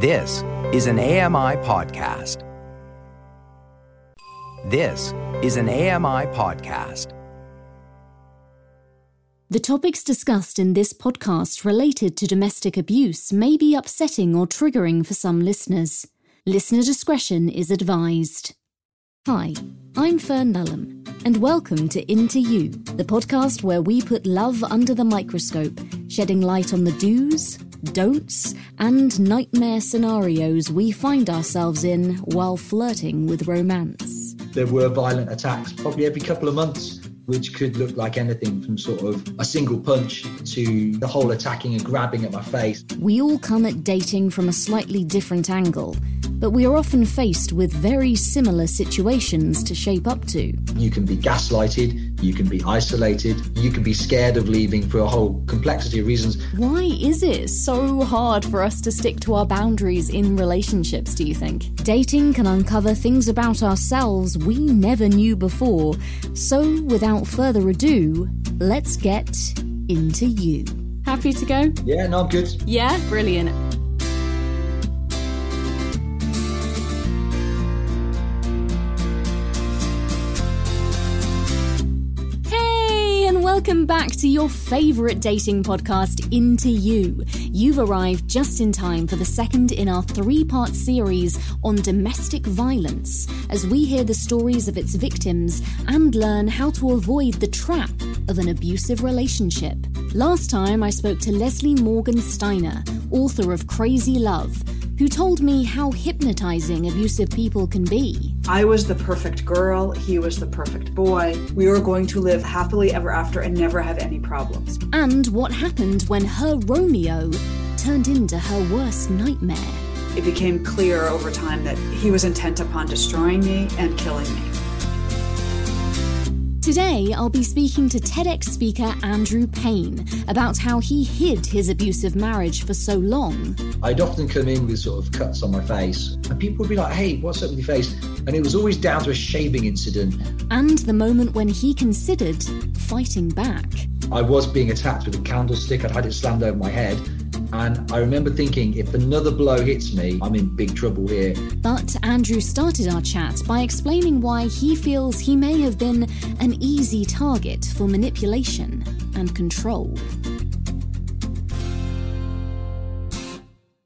This is an AMI podcast. This is an AMI podcast. The topics discussed in this podcast related to domestic abuse may be upsetting or triggering for some listeners. Listener discretion is advised. Hi, I'm Fern Lulham, and welcome to Into You, the podcast where we put love under the microscope, shedding light on the do's, don'ts, and nightmare scenarios we find ourselves in while flirting with romance. There were violent attacks probably every couple of months, which could look like anything from sort of a single punch to the whole attacking and grabbing at my face. We all come at dating from a slightly different angle, but we are often faced with very similar situations to shape up to. You can be gaslighted, you can be isolated, you can be scared of leaving for a whole complexity of reasons. Why is it so hard for us to stick to our boundaries in relationships, do you think? Dating can uncover things about ourselves we never knew before. So, without further ado, let's get into you. Happy to go? Yeah, no, I'm good. Yeah, brilliant. Welcome back to your favourite dating podcast, Into You. You've arrived just in time for the second in our three part series on domestic violence as we hear the stories of its victims and learn how to avoid the trap of an abusive relationship. Last time I spoke to Leslie Morgan Steiner, author of Crazy Love, who told me how hypnotizing abusive people can be. I was the perfect girl, he was the perfect boy. We were going to live happily ever after and never have any problems. And what happened when her Romeo turned into her worst nightmare. It became clear over time that he was intent upon destroying me and killing me. Today, I'll be speaking to TEDx speaker Andrew Payne about how he hid his abusive marriage for so long. I'd often come in with sort of cuts on my face, and people would be like, hey, what's up with your face? And it was always down to a shaving incident. And the moment when he considered fighting back. I was being attacked with a candlestick, I'd had it slammed over my head. And I remember thinking, if another blow hits me, I'm in big trouble here. But Andrew started our chat by explaining why he feels he may have been an easy target for manipulation and control.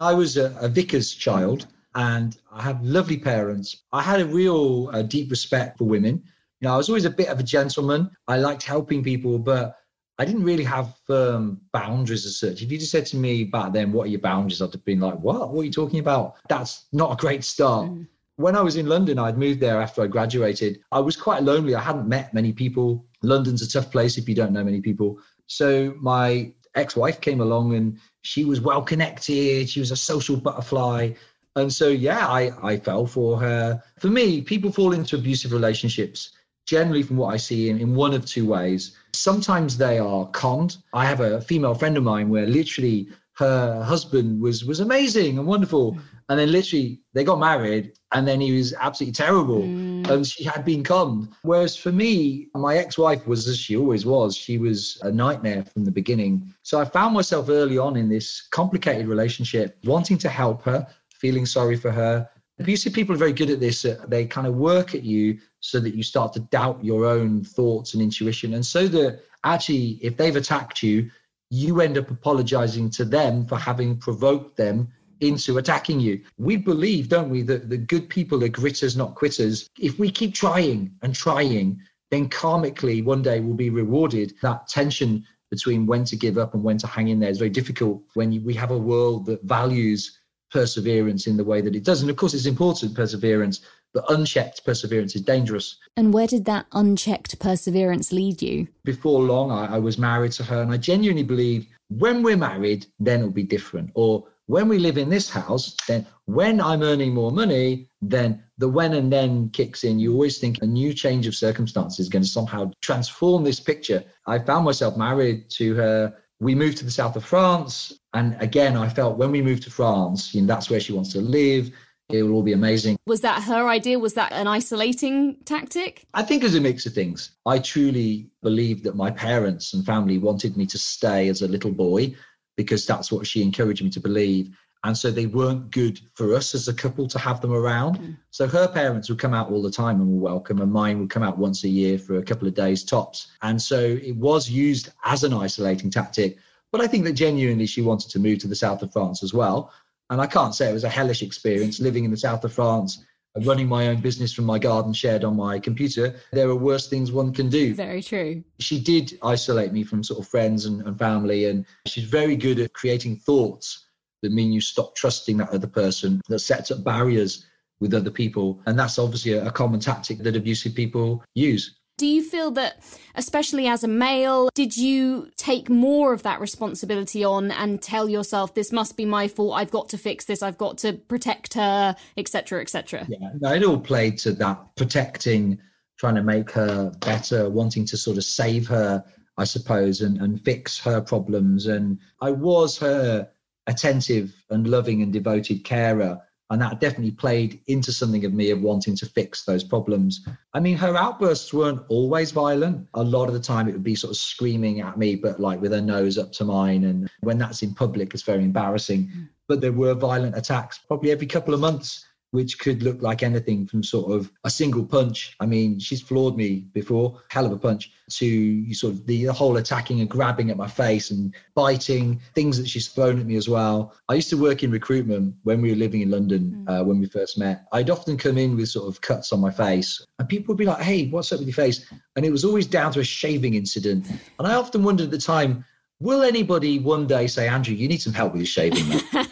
I was a, a vicar's child and I have lovely parents. I had a real uh, deep respect for women. You know, I was always a bit of a gentleman. I liked helping people, but I didn't really have firm boundaries as such. If you just said to me back then, what are your boundaries? I'd have been like, what? What are you talking about? That's not a great start. Mm. When I was in London, I'd moved there after I graduated. I was quite lonely. I hadn't met many people. London's a tough place if you don't know many people. So my ex-wife came along and she was well connected. She was a social butterfly. And so, yeah, I, I fell for her. For me, people fall into abusive relationships generally from what I see in, in one of two ways. Sometimes they are conned. I have a female friend of mine where literally her husband was was amazing and wonderful. And then literally they got married and then he was absolutely terrible. Mm. And she had been conned. Whereas for me, my ex-wife was as she always was. She was a nightmare from the beginning. So I found myself early on in this complicated relationship, wanting to help her, feeling sorry for her, abusive people are very good at this. Uh, they kind of work at you so that you start to doubt your own thoughts and intuition. And so that actually, if they've attacked you, you end up apologizing to them for having provoked them into attacking you. We believe, don't we, that the good people are gritters, not quitters. If we keep trying and trying, then karmically one day we'll be rewarded. That tension between when to give up and when to hang in there is very difficult when we have a world that values perseverance in the way that it does. And of course, it's important perseverance, but unchecked perseverance is dangerous. And where did that unchecked perseverance lead you? Before long, I, I was married to her, and I genuinely believe when we're married, then it'll be different. Or when we live in this house, then when I'm earning more money, then the when and then kicks in. You always think a new change of circumstances is going to somehow transform this picture. I found myself married to her we moved to the south of France. And again, I felt when we moved to France, you know, that's where she wants to live. It will all be amazing. Was that her idea? Was that an isolating tactic? I think it was a mix of things. I truly believe that my parents and family wanted me to stay as a little boy because that's what she encouraged me to believe. And so they weren't good for us as a couple to have them around. Mm. So her parents would come out all the time and were welcome, and mine would come out once a year for a couple of days tops. And so it was used as an isolating tactic. But I think that genuinely she wanted to move to the south of France as well. And I can't say it was a hellish experience living in the south of France and running my own business from my garden shed on my computer, there are worse things one can do. Very true. She did isolate me from sort of friends and, and family, and she's very good at creating thoughts that mean you stop trusting that other person, that sets up barriers with other people. And that's obviously a, a common tactic that abusive people use. Do you feel that, especially as a male, did you take more of that responsibility on and tell yourself, this must be my fault, I've got to fix this, I've got to protect her, etc., etc.? Yeah, no, it all played to that protecting, trying to make her better, wanting to sort of save her, I suppose, and, and fix her problems. And I was her attentive and loving and devoted carer and that definitely played into something of me of wanting to fix those problems. I mean, her outbursts weren't always violent. A lot of the time, it would be sort of screaming at me, but like with her nose up to mine. And when that's in public, it's very embarrassing. Mm. But there were violent attacks probably every couple of months which could look like anything from sort of a single punch. I mean, she's floored me before, hell of a punch, to sort of the, the whole attacking and grabbing at my face and biting, things that she's thrown at me as well. I used to work in recruitment when we were living in London mm. uh, when we first met. I'd often come in with sort of cuts on my face, and people would be like, hey, what's up with your face? And it was always down to a shaving incident. And I often wondered at the time, Will anybody one day say, Andrew, you need some help with your shaving?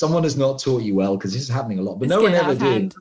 Someone has not taught you well because this is happening a lot, but it's no one ever did.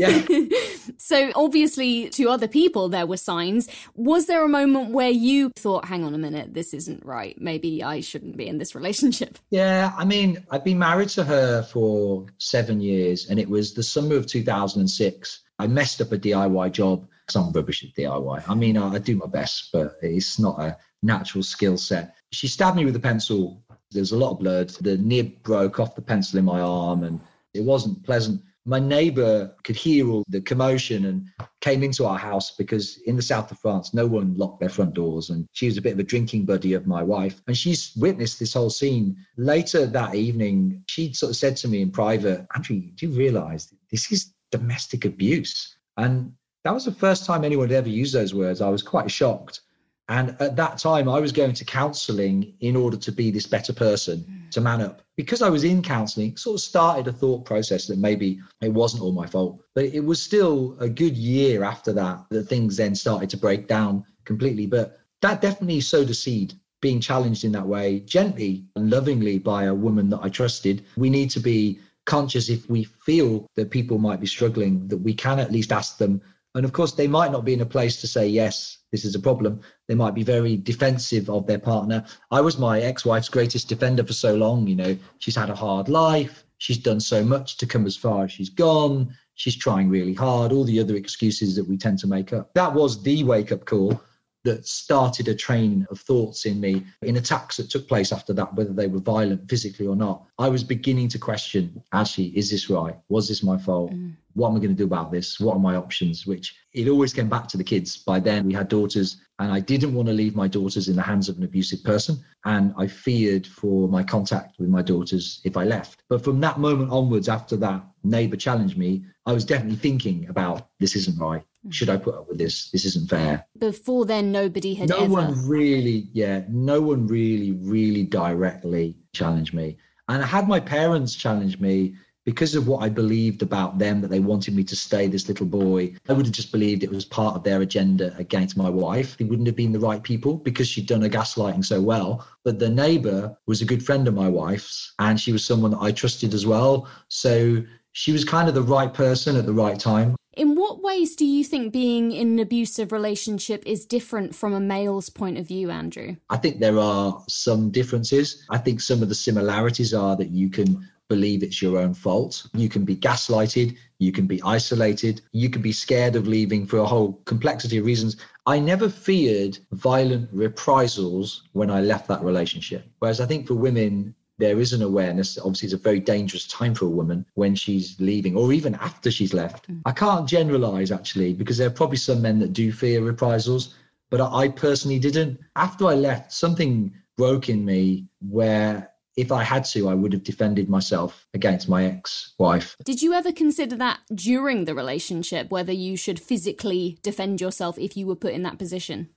yeah. so obviously, to other people, there were signs. Was there a moment where you thought, hang on a minute, this isn't right? Maybe I shouldn't be in this relationship? Yeah. I mean, I've been married to her for seven years, and it was the summer of 2006. I messed up a DIY job because I'm rubbish at DIY. I mean, I, I do my best, but it's not a natural skill set she stabbed me with a pencil. There was a lot of blood. The nib broke off the pencil in my arm, and it wasn't pleasant. My neighbor could hear all the commotion and came into our house because in the south of France, no one locked their front doors. And she was a bit of a drinking buddy of my wife. And she's witnessed this whole scene. Later that evening, she sort of said to me in private, Andrew, do you realize this is domestic abuse? And that was the first time anyone had ever used those words. I was quite shocked. And at that time, I was going to counseling in order to be this better person, mm. to man up. Because I was in counseling, sort of started a thought process that maybe it wasn't all my fault. But it was still a good year after that that things then started to break down completely. But that definitely sowed a seed being challenged in that way, gently and lovingly by a woman that I trusted. We need to be conscious if we feel that people might be struggling, that we can at least ask them. And of course, they might not be in a place to say, yes, this is a problem. They might be very defensive of their partner. I was my ex wife's greatest defender for so long. You know, she's had a hard life. She's done so much to come as far as she's gone. She's trying really hard, all the other excuses that we tend to make up. That was the wake up call that started a train of thoughts in me in attacks that took place after that, whether they were violent physically or not. I was beginning to question actually, is this right? Was this my fault? Mm. What am I going to do about this? What are my options? Which it always came back to the kids. By then, we had daughters, and I didn't want to leave my daughters in the hands of an abusive person. And I feared for my contact with my daughters if I left. But from that moment onwards, after that neighbor challenged me, I was definitely thinking about this isn't right should I put up with this? This isn't fair. Before then, nobody had no ever. one really, yeah, no one really, really directly challenged me. And I had my parents challenge me because of what I believed about them that they wanted me to stay this little boy. I would have just believed it was part of their agenda against my wife. They wouldn't have been the right people because she'd done her gaslighting so well. But the neighbor was a good friend of my wife's and she was someone that I trusted as well. So she was kind of the right person at the right time. In what ways do you think being in an abusive relationship is different from a male's point of view, Andrew? I think there are some differences. I think some of the similarities are that you can believe it's your own fault. You can be gaslighted. You can be isolated. You can be scared of leaving for a whole complexity of reasons. I never feared violent reprisals when I left that relationship. Whereas I think for women, there is an awareness. Obviously, it's a very dangerous time for a woman when she's leaving or even after she's left. Mm. I can't generalize actually, because there are probably some men that do fear reprisals, but I personally didn't. After I left, something broke in me where if I had to, I would have defended myself against my ex wife. Did you ever consider that during the relationship, whether you should physically defend yourself if you were put in that position?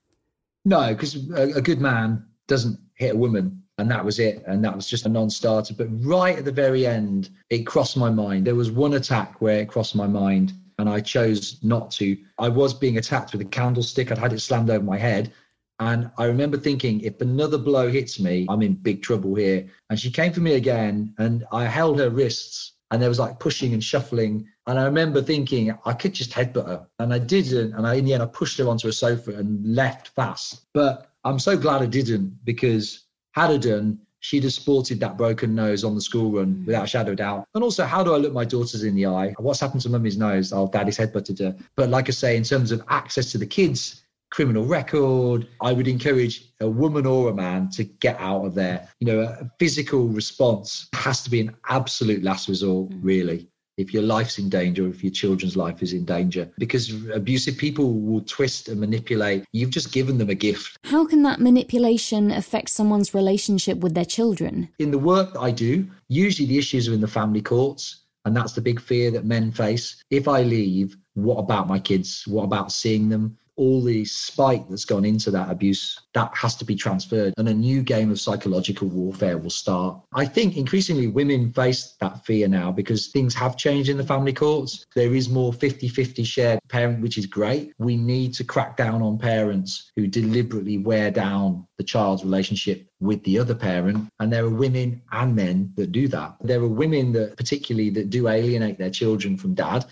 No, because a, a good man doesn't hit a woman and that was it and that was just a non-starter. But right at the very end it crossed my mind. There was one attack where it crossed my mind and i chose not to. I was being attacked with a candlestick. I'd had it slammed over my head. And i remember thinking if another blow hits me i'm in big trouble here. And she came for me again and i held her wrists and there was like pushing and shuffling. And i remember thinking i could just headbutt her. And i didn't. And I, in the end i pushed her onto a sofa and left fast. But i'm so glad i didn't because had I done, she'd have sported that broken nose on the school run mm. without a shadow of doubt. And also, how do I look my daughters in the eye? What's happened to mummy's nose? Oh, daddy's headbutted her. But like I say, in terms of access to the kids, criminal record, I would encourage a woman or a man to get out of there. You know, a physical response has to be an absolute last resort, mm. really if your life's in danger, if your children's life is in danger, because abusive people will twist and manipulate. You've just given them a gift. How can that manipulation affect someone's relationship with their children? In the work that I do, usually the issues are in the family courts. And that's the big fear that men face. If I leave, what about my kids? What about seeing them? All the spite that's gone into that abuse that has to be transferred and a new game of psychological warfare will start. I think increasingly women face that fear now because things have changed in the family courts. There is more 50-50 shared parent which is great. We need to crack down on parents who deliberately wear down the child's relationship with the other parent and there are women and men that do that. There are women that particularly that do alienate their children from dad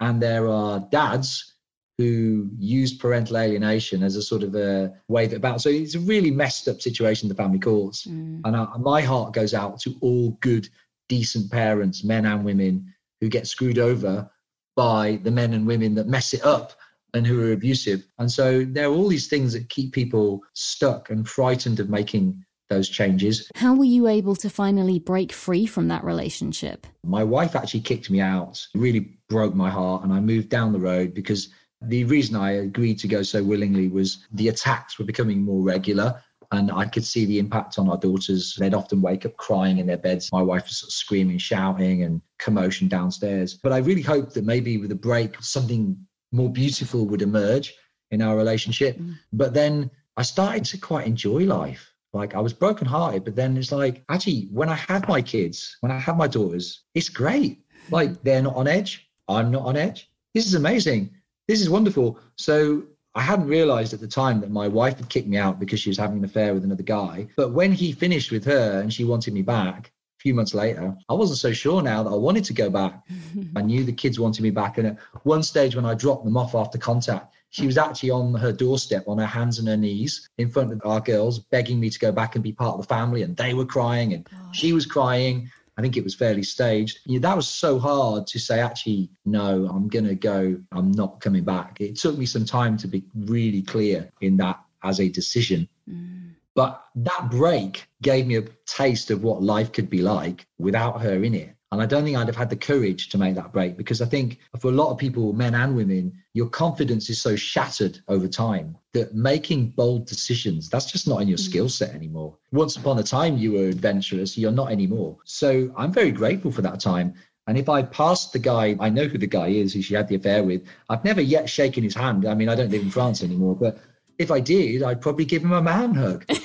and there are dads who use parental alienation as a sort of a way that about. So it's a really messed up situation in the family courts. Mm. And I, my heart goes out to all good, decent parents, men and women, who get screwed over by the men and women that mess it up and who are abusive. And so there are all these things that keep people stuck and frightened of making those changes. How were you able to finally break free from that relationship? My wife actually kicked me out, really broke my heart, and I moved down the road because the reason I agreed to go so willingly was the attacks were becoming more regular. And I could see the impact on our daughters. They'd often wake up crying in their beds. My wife was sort of screaming, shouting, and commotion downstairs. But I really hoped that maybe with a break, something more beautiful would emerge in our relationship. Mm. But then I started to quite enjoy life. Like I was brokenhearted, but then it's like, actually, when I have my kids, when I have my daughters, it's great. Like they're not on edge. I'm not on edge. This is amazing this is wonderful. So I hadn't realized at the time that my wife had kicked me out because she was having an affair with another guy. But when he finished with her and she wanted me back a few months later, I wasn't so sure now that I wanted to go back. I knew the kids wanted me back. And at one stage, when I dropped them off after contact, she was actually on her doorstep on her hands and her knees in front of our girls, begging me to go back and be part of the family. And they were crying and she was crying. I think it was fairly staged. Yeah, that was so hard to say, actually, no, I'm going to go. I'm not coming back. It took me some time to be really clear in that as a decision. Mm. But that break gave me a taste of what life could be like without her in it. And I don't think I'd have had the courage to make that break because I think for a lot of people, men and women, your confidence is so shattered over time that making bold decisions, that's just not in your mm. skill set anymore. Once upon a time, you were adventurous, you're not anymore. So I'm very grateful for that time. And if I passed the guy, I know who the guy is who she had the affair with. I've never yet shaken his hand. I mean, I don't live in France anymore, but if I did, I'd probably give him a man hug.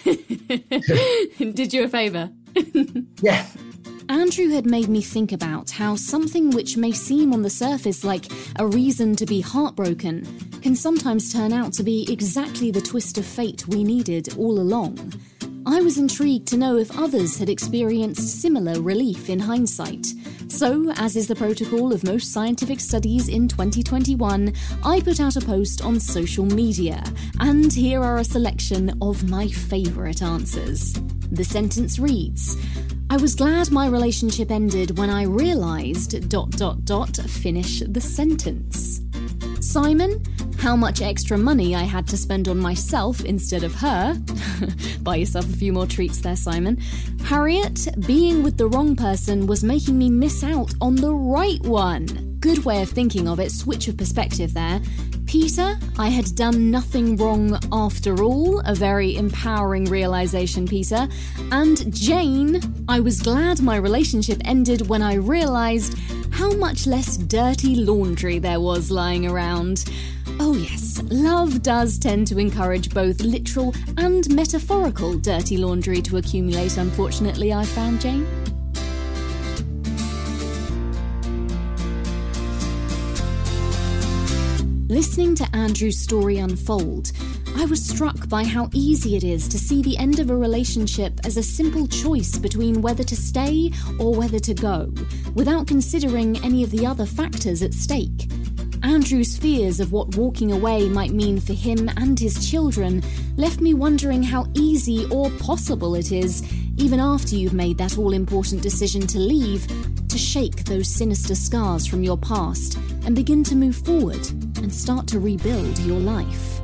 did you a favor? yeah. Andrew had made me think about how something which may seem on the surface like a reason to be heartbroken can sometimes turn out to be exactly the twist of fate we needed all along. I was intrigued to know if others had experienced similar relief in hindsight. So, as is the protocol of most scientific studies in 2021, I put out a post on social media, and here are a selection of my favourite answers. The sentence reads I was glad my relationship ended when I realised dot dot dot finish the sentence. Simon, how much extra money I had to spend on myself instead of her. Buy yourself a few more treats there, Simon. Harriet, being with the wrong person was making me miss out on the right one. Good way of thinking of it, switch of perspective there. Peter, I had done nothing wrong after all, a very empowering realization, Peter. And Jane, I was glad my relationship ended when I realized how much less dirty laundry there was lying around. Oh, yes, love does tend to encourage both literal and metaphorical dirty laundry to accumulate, unfortunately, I found, Jane. Listening to Andrew's story unfold, I was struck by how easy it is to see the end of a relationship as a simple choice between whether to stay or whether to go, without considering any of the other factors at stake. Andrew's fears of what walking away might mean for him and his children left me wondering how easy or possible it is, even after you've made that all important decision to leave, to shake those sinister scars from your past and begin to move forward and start to rebuild your life.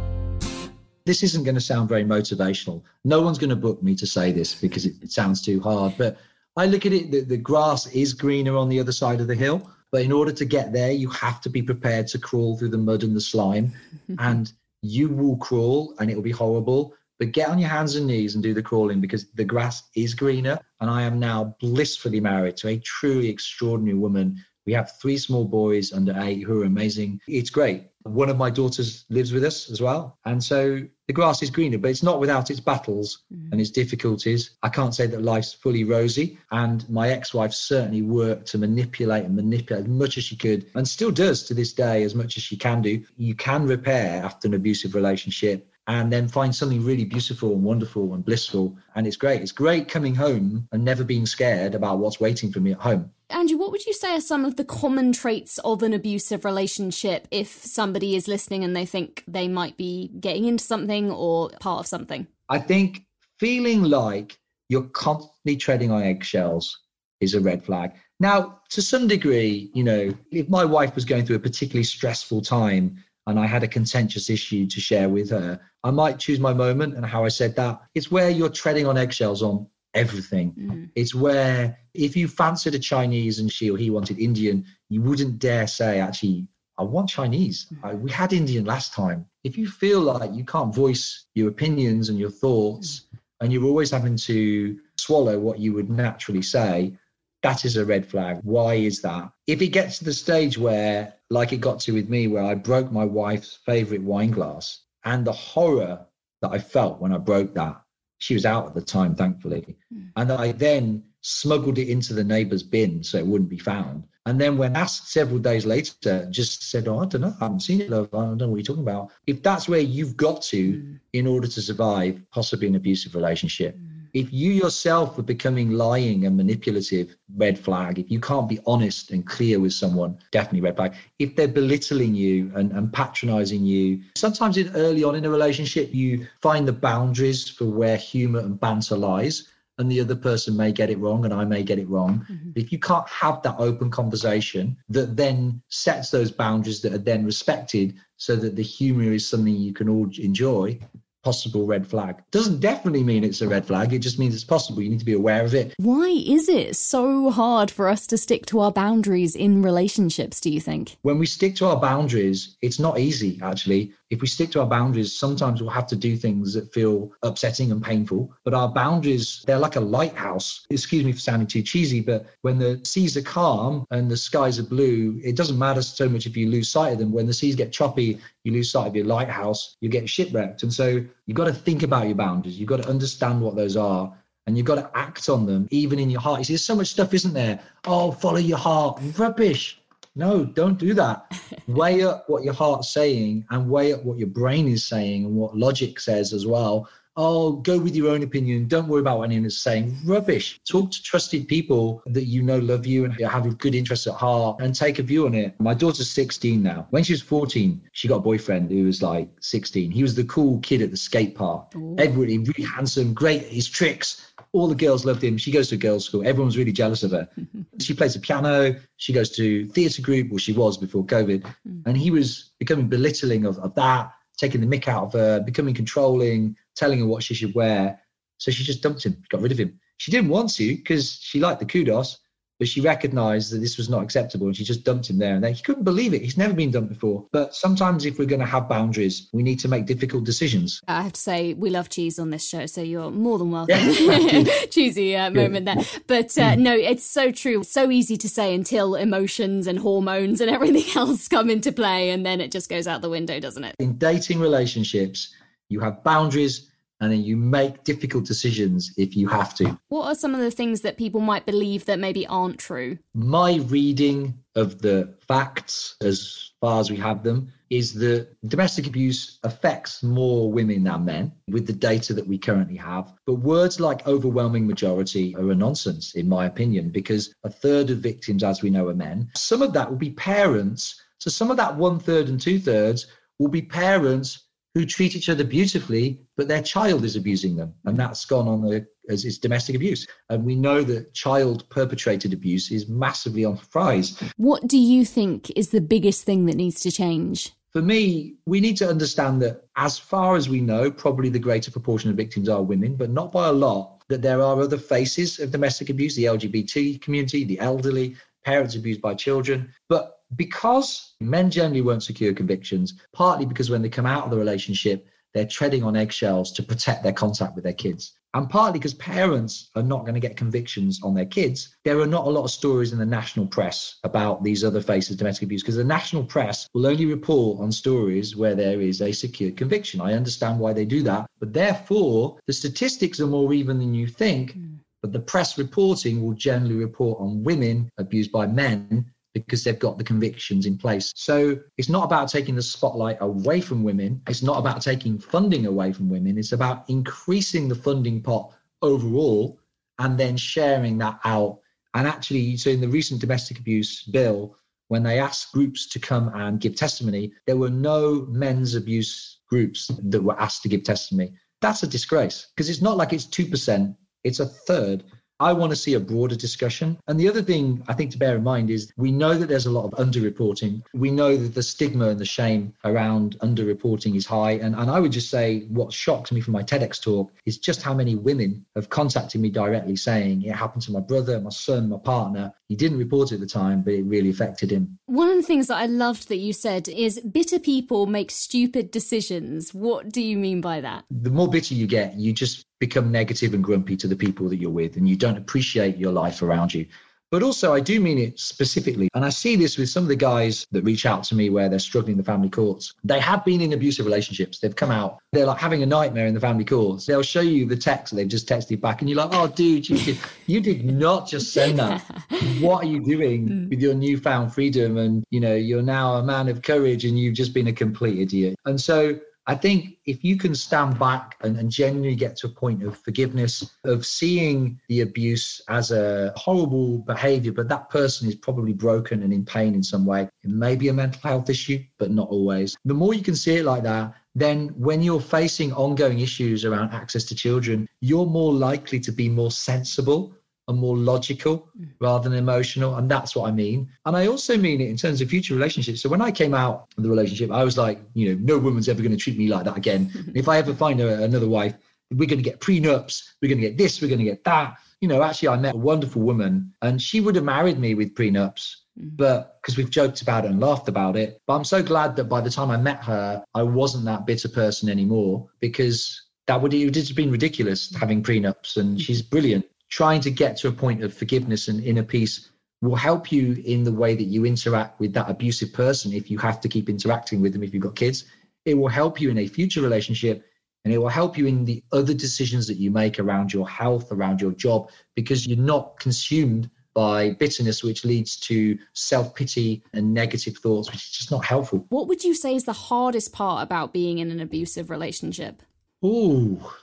This isn't going to sound very motivational. No one's going to book me to say this because it, it sounds too hard. But I look at it, the, the grass is greener on the other side of the hill. But in order to get there, you have to be prepared to crawl through the mud and the slime. and you will crawl and it will be horrible. But get on your hands and knees and do the crawling because the grass is greener. And I am now blissfully married to a truly extraordinary woman we have three small boys under eight who are amazing. It's great. One of my daughters lives with us as well. And so the grass is greener, but it's not without its battles mm. and its difficulties. I can't say that life's fully rosy. And my ex wife certainly worked to manipulate and manipulate as much as she could and still does to this day as much as she can do. You can repair after an abusive relationship and then find something really beautiful and wonderful and blissful. And it's great. It's great coming home and never being scared about what's waiting for me at home. Andrew, what would you say are some of the common traits of an abusive relationship if somebody is listening and they think they might be getting into something or part of something? I think feeling like you're constantly treading on eggshells is a red flag. Now, to some degree, you know, if my wife was going through a particularly stressful time and I had a contentious issue to share with her, I might choose my moment and how I said that. It's where you're treading on eggshells on everything. Mm. It's where if you fancied a Chinese and she or he wanted Indian, you wouldn't dare say, actually, I want Chinese. Mm. I, we had Indian last time. If you feel like you can't voice your opinions and your thoughts, mm. and you're always having to swallow what you would naturally say, that is a red flag. Why is that? If it gets to the stage where, like it got to with me, where I broke my wife's favorite wine glass and the horror that I felt when I broke that, she was out at the time, thankfully. Mm. And I then smuggled it into the neighbor's bin so it wouldn't be found. And then when asked several days later, just said, Oh, I don't know, I haven't seen it, love. I don't know what you're talking about. If that's where you've got to mm. in order to survive possibly an abusive relationship, mm if you yourself are becoming lying and manipulative, red flag. If you can't be honest and clear with someone, definitely red flag. If they're belittling you and, and patronizing you, sometimes in, early on in a relationship, you find the boundaries for where humor and banter lies. And the other person may get it wrong, and I may get it wrong. Mm-hmm. If you can't have that open conversation that then sets those boundaries that are then respected so that the humor is something you can all enjoy, possible red flag. Doesn't definitely mean it's a red flag. It just means it's possible. You need to be aware of it. Why is it so hard for us to stick to our boundaries in relationships, do you think? When we stick to our boundaries, it's not easy, actually. If we stick to our boundaries, sometimes we'll have to do things that feel upsetting and painful. But our boundaries, they're like a lighthouse. Excuse me for sounding too cheesy, but when the seas are calm and the skies are blue, it doesn't matter so much if you lose sight of them. When the seas get choppy, you lose sight of your lighthouse, you get shipwrecked. And so you've got to think about your boundaries. You've got to understand what those are and you've got to act on them, even in your heart. You see, there's so much stuff, isn't there? Oh, follow your heart. Rubbish. No, don't do that. weigh up what your heart's saying and weigh up what your brain is saying and what logic says as well. Oh, go with your own opinion. Don't worry about what anyone is saying. Rubbish. Talk to trusted people that you know love you and have a good interest at heart and take a view on it. My daughter's 16 now. When she was 14, she got a boyfriend who was like 16. He was the cool kid at the skate park. Ooh. Everybody, really handsome, great at his tricks all the girls loved him. She goes to a girls' school. Everyone's really jealous of her. she plays the piano. She goes to theatre group, well, she was before COVID. Mm. And he was becoming belittling of, of that, taking the mick out of her, becoming controlling, telling her what she should wear. So she just dumped him, got rid of him. She didn't want to because she liked the kudos, but she recognized that this was not acceptable and she just dumped him there. And then he couldn't believe it. He's never been dumped before. But sometimes if we're going to have boundaries we need to make difficult decisions. I have to say we love cheese on this show so you're more than welcome. Cheesy uh, moment there. But uh, no it's so true. So easy to say until emotions and hormones and everything else come into play and then it just goes out the window doesn't it? In dating relationships you have boundaries and then you make difficult decisions if you have to. What are some of the things that people might believe that maybe aren't true? My reading of the facts, as far as we have them, is that domestic abuse affects more women than men with the data that we currently have. But words like overwhelming majority are a nonsense, in my opinion, because a third of victims, as we know, are men. Some of that will be parents. So some of that one third and two thirds will be parents who treat each other beautifully, but their child is abusing them. And that's gone on the, as is domestic abuse. And we know that child perpetrated abuse is massively on the rise. What do you think is the biggest thing that needs to change? For me, we need to understand that as far as we know, probably the greater proportion of victims are women, but not by a lot. That there are other faces of domestic abuse, the LGBT community, the elderly, parents abused by children. But because men generally won't secure convictions, partly because when they come out of the relationship, they're treading on eggshells to protect their contact with their kids. And partly because parents are not going to get convictions on their kids, there are not a lot of stories in the national press about these other faces of domestic abuse because the national press will only report on stories where there is a secured conviction. I understand why they do that, but therefore the statistics are more even than you think. Mm. But the press reporting will generally report on women abused by men because they've got the convictions in place. So it's not about taking the spotlight away from women. It's not about taking funding away from women. It's about increasing the funding pot overall and then sharing that out. And actually, so in the recent domestic abuse bill, when they asked groups to come and give testimony, there were no men's abuse groups that were asked to give testimony. That's a disgrace because it's not like it's 2%, it's a third. I want to see a broader discussion. And the other thing I think to bear in mind is we know that there's a lot of underreporting. We know that the stigma and the shame around underreporting is high. And, and I would just say what shocks me from my TEDx talk is just how many women have contacted me directly saying it happened to my brother, my son, my partner. He didn't report it at the time, but it really affected him. One of the things that I loved that you said is bitter people make stupid decisions. What do you mean by that? The more bitter you get, you just become negative and grumpy to the people that you're with and you don't appreciate your life around you. But also, I do mean it specifically. And I see this with some of the guys that reach out to me where they're struggling in the family courts. They have been in abusive relationships. They've come out. They're like having a nightmare in the family courts. They'll show you the text that they've just texted back, and you're like, oh, dude, you did, you did not just send that. what are you doing mm. with your newfound freedom? And, you know, you're now a man of courage and you've just been a complete idiot. And so I think if you can stand back and, and, genuinely get to a point of forgiveness, of seeing the abuse as a horrible behavior, but that person is probably broken and in pain in some way, it may be a mental health issue, but not always. The more you can see it like that, then when you're facing ongoing issues around access to children, you're more likely to be more sensible and more logical mm. rather than emotional. And that's what I mean. And I also mean it in terms of future relationships. So when I came out of the relationship, I was like, you know, no woman's ever going to treat me like that again. if I ever find a, another wife, we're going to get prenups, we're going to get this, we're going to get that. You know, actually, I met a wonderful woman and she would have married me with prenups, mm. but because we've joked about it and laughed about it. But I'm so glad that by the time I met her, I wasn't that bitter person anymore because that would have just been ridiculous having prenups. And she's brilliant trying to get to a point of forgiveness and inner peace will help you in the way that you interact with that abusive person. If you have to keep interacting with them if you've got kids it will help you in a future relationship and it will help you in the other decisions that you make around your health around your job because you're not consumed by bitterness which leads to self-pity and negative thoughts which is just not helpful. What would you say is the hardest part about being in an abusive relationship? Oh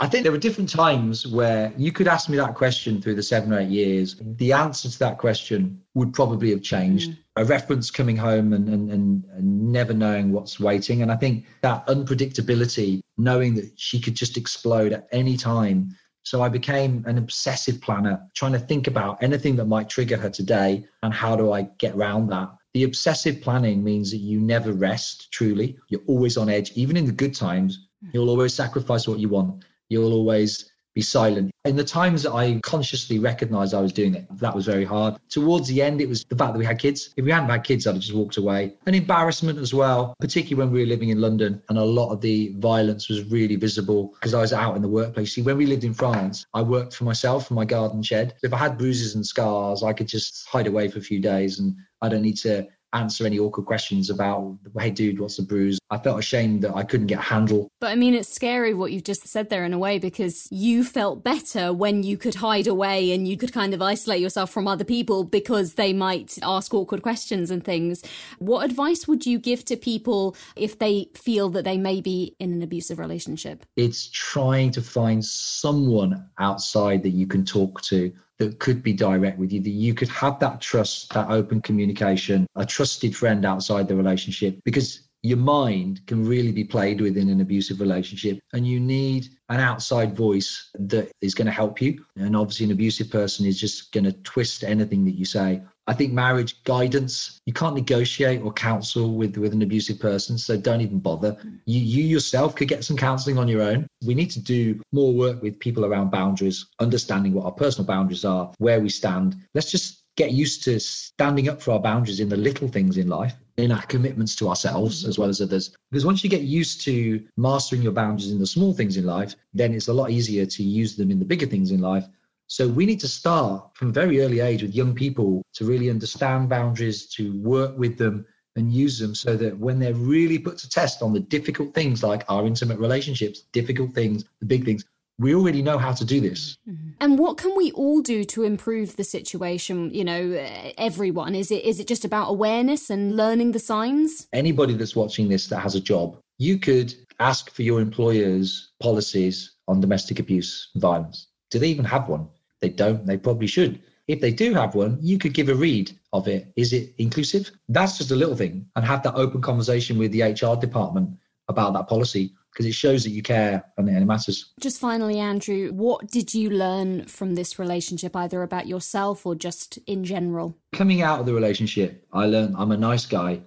I think there were different times where you could ask me that question through the seven or eight years. The answer to that question would probably have changed. Mm. A reference coming home and, and, and, and never knowing what's waiting. And I think that unpredictability, knowing that she could just explode at any time. So I became an obsessive planner, trying to think about anything that might trigger her today and how do I get around that. The obsessive planning means that you never rest truly. You're always on edge, even in the good times. Mm. You'll always sacrifice what you want you'll always be silent. In the times that I consciously recognized I was doing it, that was very hard. Towards the end, it was the fact that we had kids. If we hadn't had kids, I'd have just walked away. And embarrassment as well, particularly when we were living in London and a lot of the violence was really visible because I was out in the workplace. See, when we lived in France, I worked for myself in my garden shed. If I had bruises and scars, I could just hide away for a few days and I don't need to answer any awkward questions about, hey, dude, what's the bruise? I felt ashamed that I couldn't get a handle. But I mean, it's scary what you've just said there in a way because you felt better when you could hide away and you could kind of isolate yourself from other people because they might ask awkward questions and things. What advice would you give to people if they feel that they may be in an abusive relationship? It's trying to find someone outside that you can talk to that could be direct with you, that you could have that trust, that open communication, a trusted friend outside the relationship, because your mind can really be played with in an abusive relationship and you need an outside voice that is going to help you. And obviously an abusive person is just going to twist anything that you say I think marriage guidance, you can't negotiate or counsel with, with an abusive person, so don't even bother. Mm. You, you yourself could get some counseling on your own. We need to do more work with people around boundaries, understanding what our personal boundaries are, where we stand. Let's just get used to standing up for our boundaries in the little things in life, in our commitments to ourselves as well as others. Because once you get used to mastering your boundaries in the small things in life, then it's a lot easier to use them in the bigger things in life so we need to start from a very early age with young people to really understand boundaries, to work with them and use them so that when they're really put to test on the difficult things like our intimate relationships, difficult things, the big things, we already know how to do this. Mm-hmm. And what can we all do to improve the situation? You know, everyone is it is it just about awareness and learning the signs? Anybody that's watching this that has a job, you could ask for your employer's policies on domestic abuse and violence. Do they even have one? They don't, they probably should. If they do have one, you could give a read of it. Is it inclusive? That's just a little thing and have that open conversation with the HR department about that policy because it shows that you care and it matters. Just finally, Andrew, what did you learn from this relationship, either about yourself or just in general? Coming out of the relationship, I learned I'm a nice guy,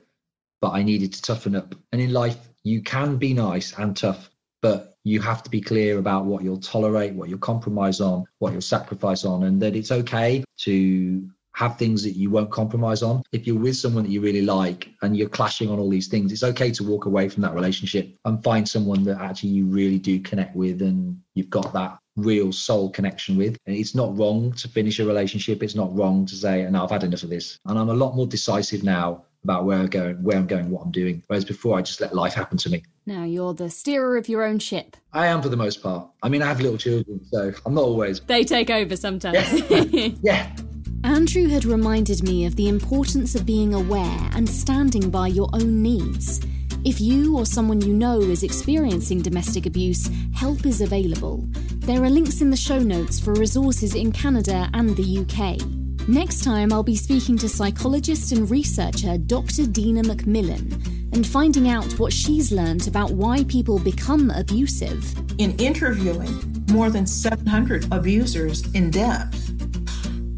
but I needed to toughen up. And in life, you can be nice and tough, but you have to be clear about what you'll tolerate, what you'll compromise on, what you'll sacrifice on, and that it's okay to have things that you won't compromise on. If you're with someone that you really like and you're clashing on all these things, it's okay to walk away from that relationship and find someone that actually you really do connect with and you've got that real soul connection with. And it's not wrong to finish a relationship. It's not wrong to say, no, I've had enough of this. And I'm a lot more decisive now about where I'm going, where I'm going, what I'm doing. Whereas before, I just let life happen to me. Now you're the steerer of your own ship. I am for the most part. I mean, I have little children, so I'm not always. They take over sometimes. Yeah. yeah. Andrew had reminded me of the importance of being aware and standing by your own needs. If you or someone you know is experiencing domestic abuse, help is available. There are links in the show notes for resources in Canada and the UK. Next time, I'll be speaking to psychologist and researcher Dr. Dina McMillan and finding out what she's learned about why people become abusive. In interviewing more than 700 abusers in depth,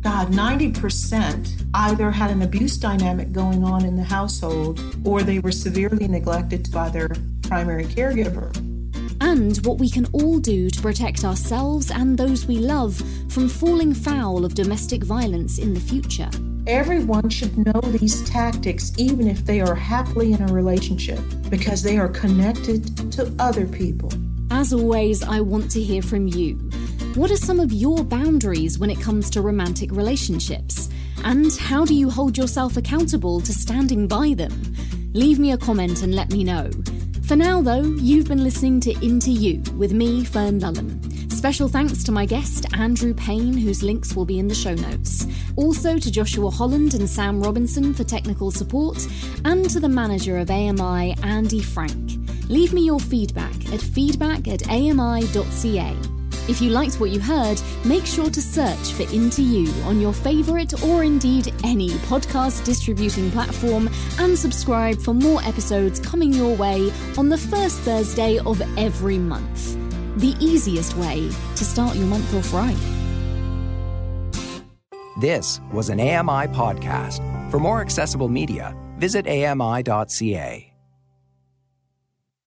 God, 90% either had an abuse dynamic going on in the household or they were severely neglected by their primary caregiver and what we can all do to protect ourselves and those we love from falling foul of domestic violence in the future. Everyone should know these tactics even if they are happily in a relationship because they are connected to other people. As always, I want to hear from you. What are some of your boundaries when it comes to romantic relationships? And how do you hold yourself accountable to standing by them? Leave me a comment and let me know. For now, though, you've been listening to Into You with me, Fern Lulham. Special thanks to my guest, Andrew Payne, whose links will be in the show notes. Also to Joshua Holland and Sam Robinson for technical support, and to the manager of AMI, Andy Frank. Leave me your feedback at feedback at ami.ca. If you liked what you heard, make sure to search for Into You on your favourite or indeed any podcast distributing platform and subscribe for more episodes coming your way on the first Thursday of every month. The easiest way to start your month off right. This was an AMI podcast. For more accessible media, visit ami.ca.